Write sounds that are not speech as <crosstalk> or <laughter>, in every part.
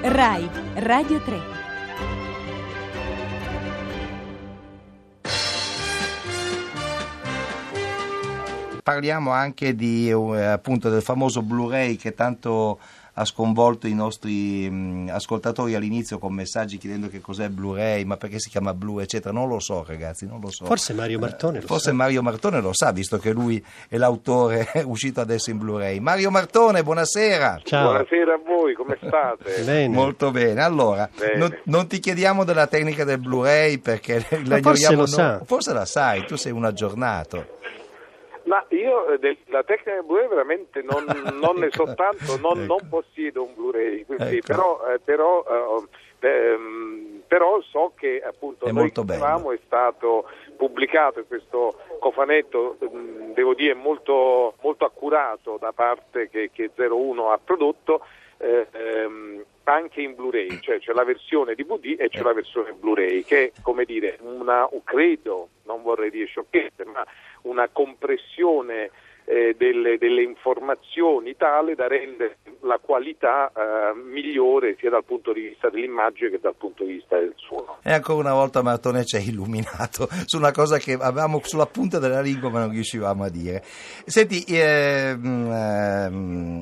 RAI Radio 3 parliamo anche di, eh, appunto, del famoso Blu-ray che tanto ha sconvolto i nostri mh, ascoltatori all'inizio con messaggi chiedendo che cos'è Blu-ray, ma perché si chiama Blu, eccetera. Non lo so, ragazzi, non lo so. Forse Mario Martone lo Forse sa. Mario Martone lo sa, visto che lui è l'autore <laughs> uscito adesso in Blu-ray. Mario Martone, buonasera. Ciao. Buonasera a voi, come state? <laughs> Bene. Molto bene, allora Bene. Non, non ti chiediamo della tecnica del Blu-ray perché la forse ignoriamo lo noi. sa. Forse la sai, tu sei un aggiornato. Ma io eh, della tecnica Blu-ray veramente non, <laughs> non ne so tanto, non, non possiedo un Blu-ray, quindi, Ecco. però, eh, però, eh, ehm, però so che appunto È noi sapevamo, è stato pubblicato questo cofanetto, mh, devo dire molto, molto accurato da parte che, che 01 ha prodotto. eh, ehm, anche in Blu-ray, <clears throat> cioè c'è la versione DVD e c'è la versione Blu-ray che è come dire una, credo, non vorrei dire sciocchezze, ma una compressione eh, delle, delle informazioni tale da rendere la qualità eh, migliore sia dal punto di vista dell'immagine che dal punto di vista del suono. E ancora una volta Martone ci ha illuminato su una cosa che avevamo sulla punta della lingua ma non riuscivamo a dire. Senti, ehm,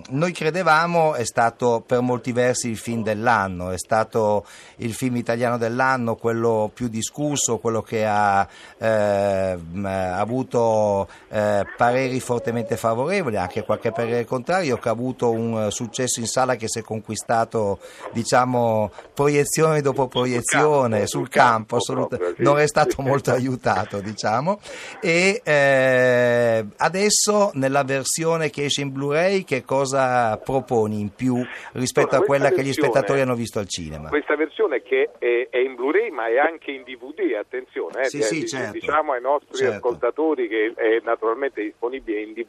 noi credevamo, è stato per molti versi il film dell'anno, è stato il film italiano dell'anno, quello più discusso, quello che ha ehm, avuto eh, pareri fortemente favorevoli, anche qualche parere contrario, che ha avuto un successo in sala che si è conquistato, diciamo, proiezione dopo proiezione campo, sul sul campo, campo proprio, non è stato molto aiutato, diciamo. E eh, adesso nella versione che esce in Blu-ray, che cosa proponi in più rispetto Allora, a quella questa che gli versione- spettatori hanno visto al cinema? Questa versione che è, è in Blu-ray ma è anche in DVD, attenzione, eh, Sì, sì, eh, certo. diciamo ai nostri Certo. ascoltatori che è naturalmente disponibile in DVD.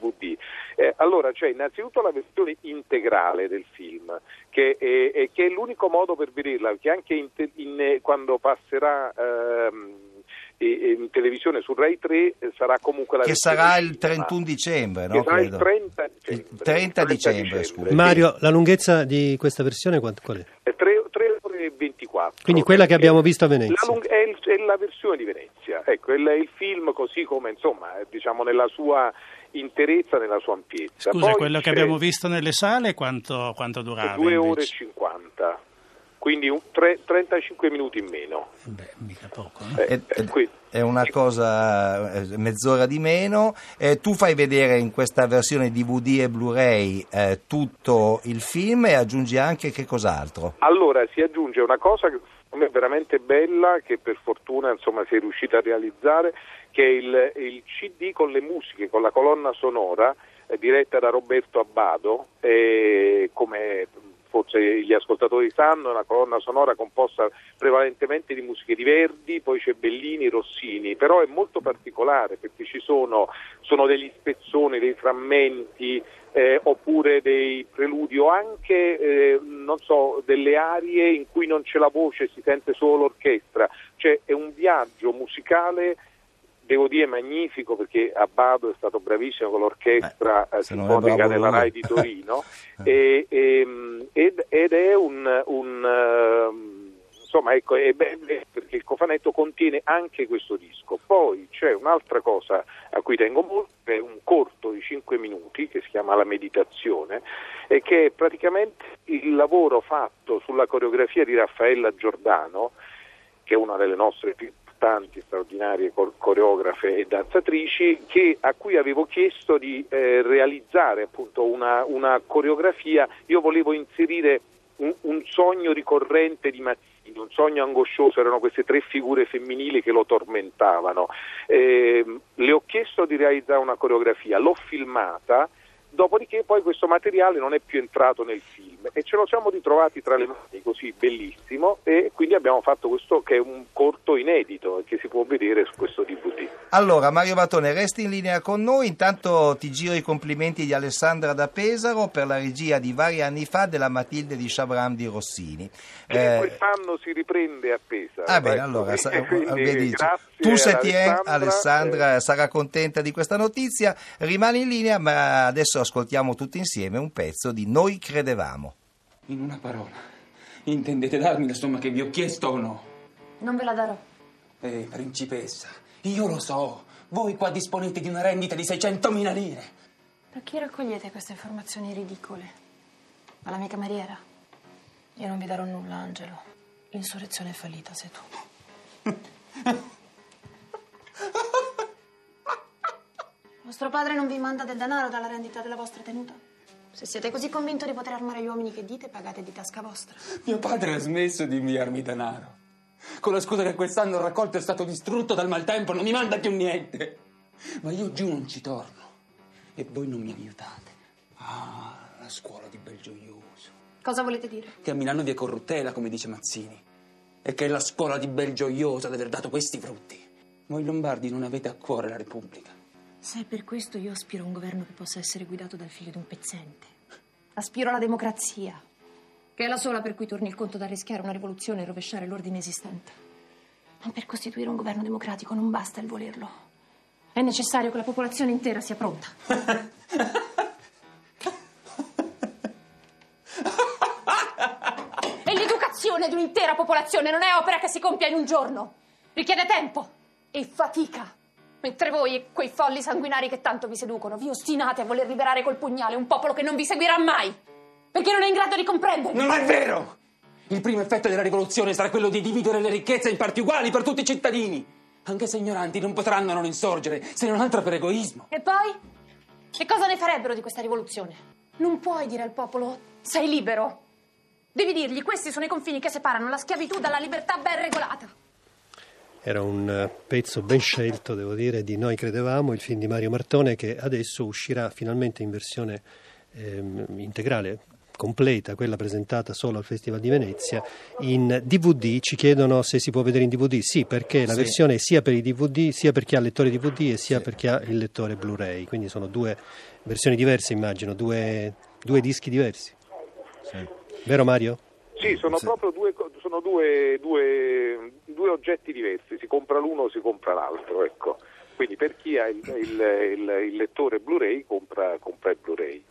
Eh, allora c'è innanzitutto la versione integrale del film, che è, è- che è l'unico modo per vederla, che anche in in, eh, quando passerà ehm, in televisione su Rai 3 eh, sarà comunque la Che sarà il cinema. 31 dicembre, no? Che sarà il Credo. 30 dicembre. Il 30 dicembre, scusa. sì. Mario, la lunghezza di questa versione qual è? È 3, 1984. Quindi quella che abbiamo visto a Venezia. La, è, il, è, la versione di Venezia, ecco, è il film così come, insomma, eh, diciamo nella sua interezza, nella sua ampiezza. Scusa, Poi quello che abbiamo visto nelle sale quanto, quanto durava? 2 ore e 50 quindi un- tre- 35 minuti in meno. Beh, mica poco. eh. Eh, È, eh, qui- è una cosa, eh, mezz'ora di meno. Eh, tu fai vedere in questa versione DVD e Blu-ray eh, tutto il film e aggiungi anche che cos'altro? Allora si aggiunge una cosa che secondo me è veramente bella, che per fortuna insomma, si è riuscita a realizzare, che è il, il CD con le musiche, con la colonna sonora eh, diretta da Roberto Abbado, eh, come forse gli ascoltatori sanno, è una colonna sonora composta prevalentemente di musiche di Verdi, poi c'è Bellini, Rossini, però è molto particolare perché ci sono, sono degli spezzoni, dei frammenti, eh, oppure dei preludi o anche eh, so, delle arie in cui non c'è la voce, si sente solo l'orchestra, cioè è un viaggio musicale devo dire magnifico perché Abbado è stato bravissimo con l'orchestra Eh, eh, sinfonica della. RAI di Torino. <laughs> E- e- ed, ed è un, un, ehm, insomma ecco è bello perché il cofanetto contiene anche questo disco. Poi c'è un'altra cosa a cui tengo molto è un corto di 5 minuti che si chiama La meditazione e che è praticamente il lavoro fatto sulla coreografia di Raffaella Giordano che è una delle nostre più importanti, straordinarie cor- coreografe e danzatrici, che- a cui avevo chiesto di eh, realizzare appunto una, una coreografia. Io volevo inserire un, un sogno ricorrente di Mazzini, un sogno angoscioso, erano queste tre figure femminili che lo tormentavano. Ehm, le ho chiesto di realizzare una coreografia, l'ho filmata. Dopodiché poi questo materiale non è più entrato nel film e ce lo siamo ritrovati tra le mani così bellissimo e quindi abbiamo fatto questo che è un corto inedito e che si può vedere su questo DVD. Allora, Mario Battone, resti in linea con noi. Intanto ti giro i complimenti di Alessandra da Pesaro per la regia di vari anni fa della Matilde di Shabram di Rossini. Che Eh, quest'anno si riprende a Pesaro. Ah bene, ecco, allora sa- <laughs> quindi tu se tieni, Alessandra, Alessandra eh, sarà contenta di questa notizia, rimani in linea, ma adesso ascoltiamo tutti insieme un pezzo di Noi credevamo. In una parola, Intendete darmi la somma che vi ho chiesto o no? Non ve la darò. Eh, principessa, io lo so. Voi qua disponete di una rendita di 600.000 lire. Da chi raccogliete queste informazioni ridicole? Dalla mia cameriera? Io non vi darò nulla, Angelo. L'insurrezione è fallita, sei tu. <laughs> Vostro padre non vi manda del denaro dalla rendita della vostra tenuta? Se siete così convinto di poter armare gli uomini che dite, pagate di tasca vostra. Mio padre ha smesso di inviarmi denaro. Con la scusa che quest'anno il raccolto è stato distrutto dal maltempo, non mi manda più niente. Ma io giù non ci torno. E voi non mi aiutate. Ah, la scuola di Belgioioso. Cosa volete dire? Che a Milano vi è corruttela, come dice Mazzini. E che è la scuola di Belgioioso ad aver dato questi frutti. Voi lombardi non avete a cuore la Repubblica. Se è per questo io aspiro a un governo che possa essere guidato dal figlio di un pezzente. Aspiro alla democrazia, che è la sola per cui torni il conto da rischiare una rivoluzione e rovesciare l'ordine esistente. Ma per costituire un governo democratico non basta il volerlo. È necessario che la popolazione intera sia pronta. <laughs> e l'educazione di un'intera popolazione non è opera che si compia in un giorno. Richiede tempo e fatica. Mentre voi quei folli sanguinari che tanto vi seducono, vi ostinate a voler liberare col pugnale un popolo che non vi seguirà mai. Perché non è in grado di comprendervi. Non è vero! Il primo effetto della rivoluzione sarà quello di dividere le ricchezze in parti uguali per tutti i cittadini. Anche se ignoranti non potranno non insorgere, se non altro per egoismo. E poi? Che cosa ne farebbero di questa rivoluzione? Non puoi dire al popolo sei libero. Devi dirgli questi sono i confini che separano la schiavitù dalla libertà ben regolata. Era un eh, pezzo ben scelto, devo dire, di Noi Credevamo, il film di Mario Martone che adesso uscirà finalmente in versione ehm, integrale, completa, quella presentata solo al Festival di Venezia, in DVD. Ci chiedono se si può vedere in DVD. Sì, perché la Sì. versione è sia per i DVD, sia per chi ha il lettore DVD e sia per chi ha il lettore Blu-ray. Quindi sono due versioni diverse, immagino, due, due dischi diversi. Vero Mario? Sì, sono Sì. proprio due, sono due, due- due oggetti diversi, si compra l'uno o si compra l'altro, ecco. Quindi per chi ha il, il- il- il lettore Blu-ray compra, compra il Blu-ray.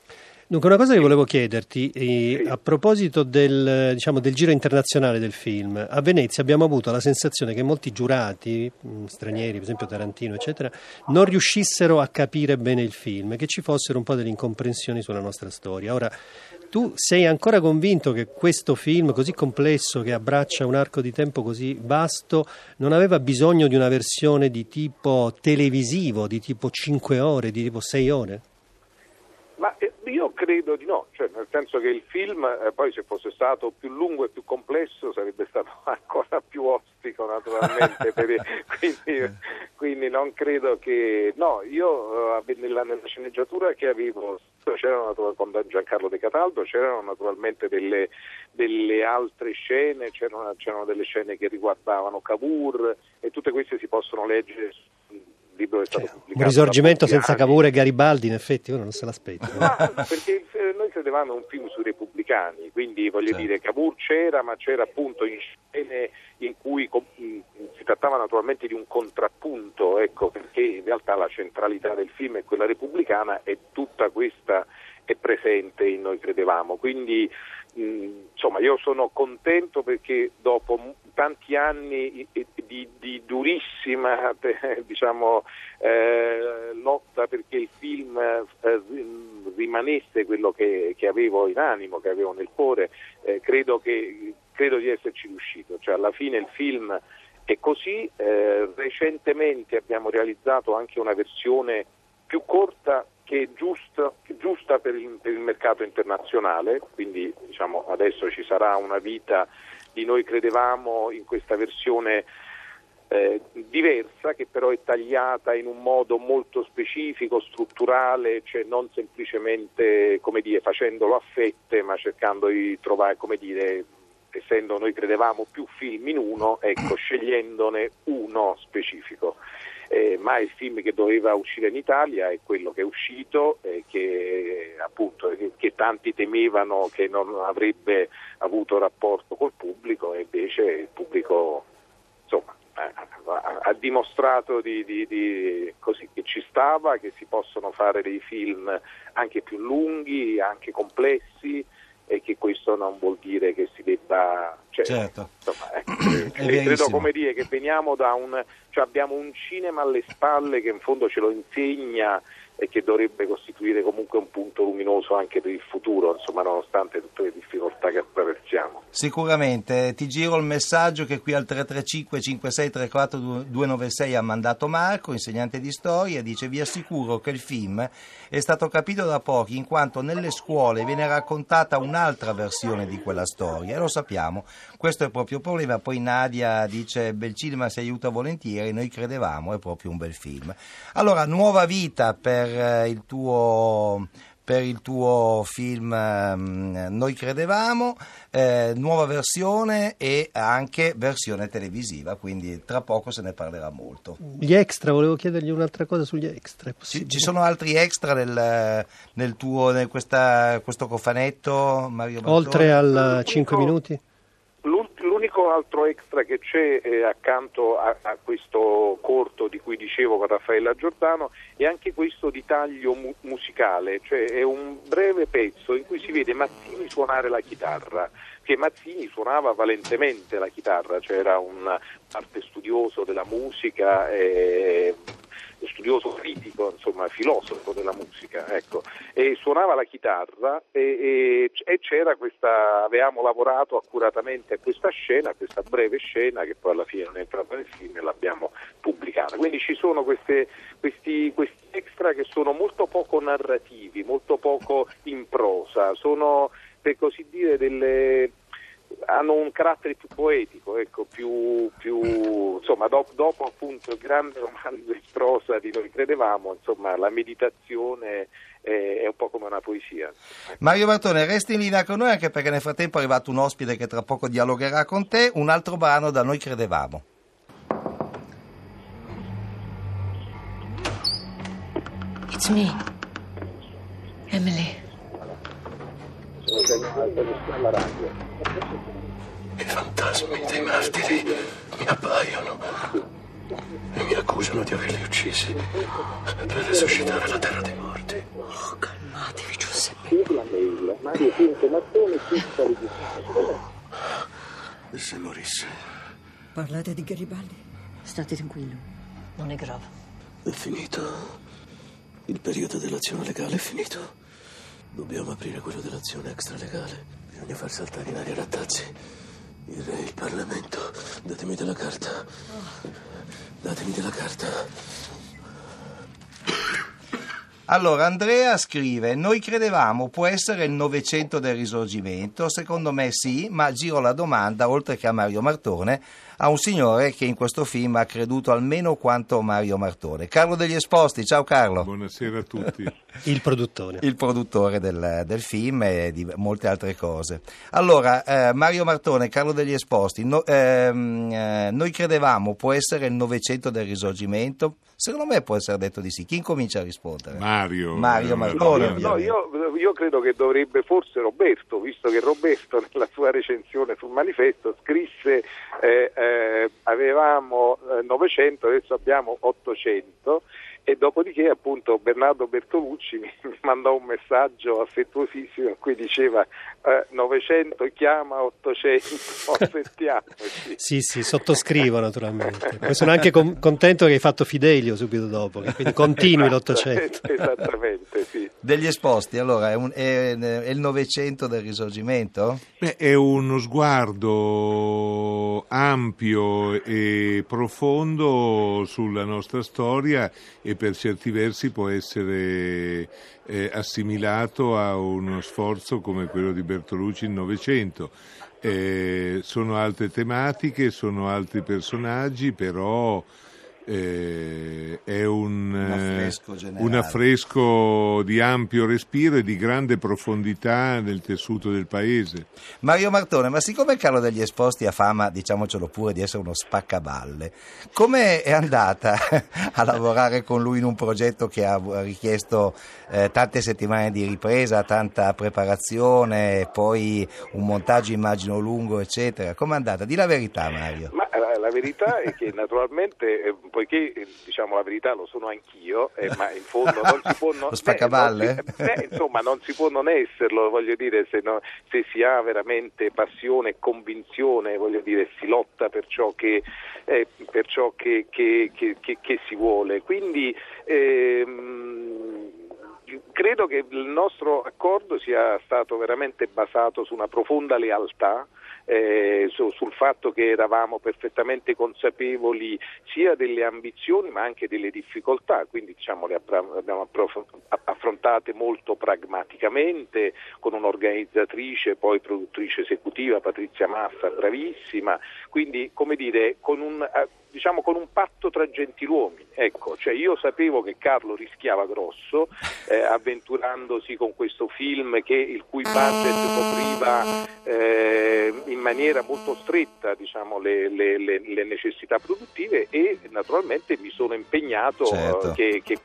Dunque, una cosa che volevo chiederti, eh, a proposito del, diciamo, del giro internazionale del film, a Venezia abbiamo avuto la sensazione che molti giurati, stranieri, per esempio Tarantino, eccetera, non riuscissero a capire bene il film, che ci fossero un po' delle incomprensioni sulla nostra storia. Ora, tu sei ancora convinto che questo film così complesso, che abbraccia un arco di tempo così vasto, non aveva bisogno di una versione di tipo televisivo, di tipo 5 ore, di tipo 6 ore? Io credo di no, cioè nel senso che il film eh, poi se fosse stato più lungo e più complesso sarebbe <laughs> stato ancora più ostico naturalmente, per- <laughs> quindi, quindi non credo che... No, io eh, nella, nella sceneggiatura che avevo c'erano con Giancarlo De Cataldo, c'erano naturalmente delle, delle altre scene, c'erano, c'erano delle scene che riguardavano Cavour e tutte queste si possono leggere sul libro è stato Cioè, pubblicato. un risorgimento senza anni. Cavour e Garibaldi, in effetti, uno non se l'aspetta. Ma perché il- eh, noi credevamo un film sui repubblicani, quindi voglio Certo. dire Cavour c'era, ma c'era appunto in scene in cui mh, si trattava naturalmente di un contrappunto, ecco, perché in realtà la centralità del film è quella repubblicana e tutta questa è presente in Noi Credevamo. Quindi mh, insomma io sono contento perché dopo tanti anni di, di durissima eh, diciamo, eh, lotta perché il film eh, ri- rimanesse quello che, che avevo in animo, che avevo nel cuore, eh, credo, che, credo di esserci riuscito. Cioè, alla fine il film è così, eh, recentemente abbiamo realizzato anche una versione più corta che è giusta, giusta per, il, per il mercato internazionale, quindi diciamo, adesso ci sarà una vita di noi credevamo in questa versione eh, diversa che però è tagliata in un modo molto specifico, strutturale, cioè non semplicemente dire, facendolo a fette ma cercando di trovare, come dire, essendo noi credevamo più film in uno, ecco, scegliendone uno specifico. Eh, ma il film che doveva uscire in Italia è quello che è uscito e che appunto che, che tanti temevano che non avrebbe avuto rapporto col pubblico e invece il pubblico insomma eh, ha, dimostrato di, di- di- così, che ci stava, che si possono fare dei film anche più lunghi, anche complessi e che questo non vuol dire che si debba... Cioè, Certo. insomma, È credo verissimo. come dire che veniamo da un... cioè abbiamo un cinema alle spalle che in fondo ce lo insegna e che dovrebbe costituire comunque un punto luminoso anche per il futuro, insomma, nonostante tutte le difficoltà che attraversiamo. Sicuramente, ti giro il messaggio che qui al 335 5634 296 ha mandato Marco, insegnante di storia, dice vi assicuro che il film è stato capito da pochi in quanto nelle scuole viene raccontata un'altra versione di quella storia e lo sappiamo, questo è proprio il problema, poi Nadia dice bel cinema si aiuta volentieri, noi credevamo, è proprio un bel film. Allora, nuova vita per eh, il tuo per il tuo film ehm, Noi credevamo, eh, nuova versione e anche versione televisiva, quindi tra poco se ne parlerà molto. Gli extra, volevo chiedergli un'altra cosa sugli extra. Ci, ci sono altri extra nel, nel tuo, in questa, questo cofanetto, Mario Bartoli? Oltre a L'unico- 5 minuti? L'unico altro extra che c'è eh, accanto a, a questo corto di cui dicevo con Raffaella Giordano è anche questo di taglio mu- musicale, cioè è un breve pezzo in cui si vede Mazzini suonare la chitarra, che Mazzini suonava valentemente la chitarra, cioè era un parte studioso della musica. E, studioso critico, insomma filosofo della musica, ecco, e suonava la chitarra e, e- e c'era questa, avevamo lavorato accuratamente a questa scena, a questa breve scena che poi alla fine non è entrata nel film e l'abbiamo pubblicata. Quindi ci sono queste- questi, questi extra che sono molto poco narrativi, molto poco in prosa, sono per così dire delle hanno un carattere più poetico, ecco, più, più insomma, do- dopo appunto il grande romanzo in prosa di Noi credevamo, insomma, la meditazione è, è un po' come una poesia. Mario Bartone, resti in linea con noi anche perché nel frattempo è arrivato un ospite che tra poco dialogherà con te, un altro brano da Noi credevamo. It's me. Emily. I fantasmi dei martiri mi appaiono e mi accusano di averli uccisi per resuscitare la terra dei morti. Oh, calmatevi, Giuseppe. E se morisse? Parlate di Garibaldi? State tranquillo, non è grave. È finito. Il periodo dell'azione legale è finito. Dobbiamo aprire quello dell'azione extralegale. Bisogna far saltare in aria rattazzi. Il re, il Parlamento. Datemi della carta. Datemi della carta. Allora, Andrea scrive: Noi credevamo può essere il Novecento del Risorgimento. Secondo me sì, ma giro la domanda, oltre che a Mario Martone, a un signore che in questo film ha creduto almeno quanto Mario Martone. Carlo degli Esposti, ciao Carlo. Buonasera a tutti. <laughs> Il produttore. Il produttore del, del film e di molte altre cose. Allora, eh, Mario Martone, Carlo degli Esposti, no- ehm, eh, noi credevamo può essere il Novecento del Risorgimento? Secondo me può essere detto di sì. Chi incomincia a rispondere? Mario. Mario eh, No, io, io credo che dovrebbe forse Roberto, visto che Roberto <laughs> nella sua recensione sul manifesto scrisse eh, eh, avevamo eh, 900, adesso abbiamo 800 e dopodiché appunto Bernardo Bertolucci mi <laughs> mi mandò un messaggio affettuosissimo in cui diceva eh, 900 chiama 800 <laughs> sentiamoci. Sì, sì, sottoscrivo naturalmente. Poi sono anche con- contento che hai fatto Fidelio subito dopo, quindi continui <laughs> l'Ottocento. Esattamente, sì. Degli Esposti, allora, è, un- è- è il Novecento del Risorgimento? Beh, è uno sguardo ampio e profondo sulla nostra storia e per certi versi può essere eh, assimilato a uno sforzo come quello di Bertolucci in Novecento. Eh, sono altre tematiche, sono altri personaggi, però eh, è un, Un eh, affresco un affresco di ampio respiro e di grande profondità nel tessuto del paese. Mario Martone, ma siccome Carlo degli Esposti ha fama, diciamocelo pure, di essere uno spaccaballe, come è andata <laughs> a lavorare con lui in un progetto che ha richiesto eh, tante settimane di ripresa, tanta preparazione, poi un montaggio immagino lungo, eccetera? Come è andata? Di la verità, Mario. Ma la, verità è che naturalmente, eh, poiché eh, diciamo la verità lo sono anch'io, eh, ma in fondo non si può non, spaccaballe? non si- beh, insomma, non si può non esserlo, voglio dire, se, no- se si ha veramente passione e convinzione, voglio dire, si lotta per ciò che, eh, per ciò che, che- che- che- che si vuole. Quindi ehm, credo che il nostro accordo sia stato veramente basato su una profonda lealtà. Eh, su- sul fatto che eravamo perfettamente consapevoli sia delle ambizioni ma anche delle difficoltà, quindi diciamo, le abbiamo affrontate molto pragmaticamente con un'organizzatrice, poi produttrice esecutiva Patrizia Massa, bravissima, quindi come dire con un, eh, diciamo, con un patto tra gentiluomini. Ecco, cioè io sapevo che Carlo rischiava grosso eh, avventurandosi con questo film che, il cui budget copriva eh, in maniera molto stretta diciamo, le, le- le- le necessità produttive e naturalmente mi sono impegnato Certo. eh, che- che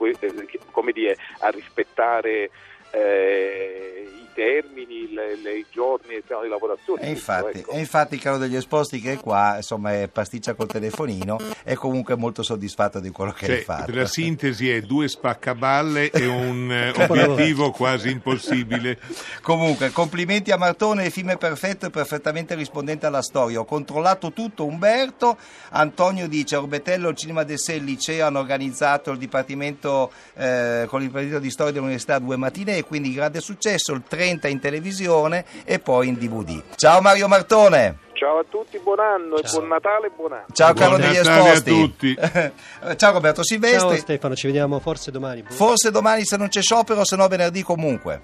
che- come dire, a rispettare eh, termini, le- le- i giorni il piano di lavorazione. E infatti, ecco. e infatti Carlo degli Esposti che è qua, insomma, è pasticcia col telefonino, <laughs> è comunque molto soddisfatto di quello che Cioè, hai fatto. la sintesi è due spaccaballe e un <laughs> eh, obiettivo quasi impossibile. Comunque, complimenti a Martone, il film è perfetto e perfettamente rispondente alla storia. Ho controllato tutto, Umberto. Antonio dice, Orbetello, il Cinema del Sé, il liceo hanno organizzato il dipartimento eh, con il dipartimento di storia dell'università due mattine e quindi grande successo, il 30 in televisione e poi in DVD. Ciao Mario Martone! Ciao a tutti, buon anno e buon Natale e buon anno. Ciao Buon Carlo degli Natale a Esposti! tutti. <laughs> Ciao Roberto Ciao Silvestri! Stefano, ci vediamo forse domani. Forse domani se non c'è sciopero, se no venerdì comunque.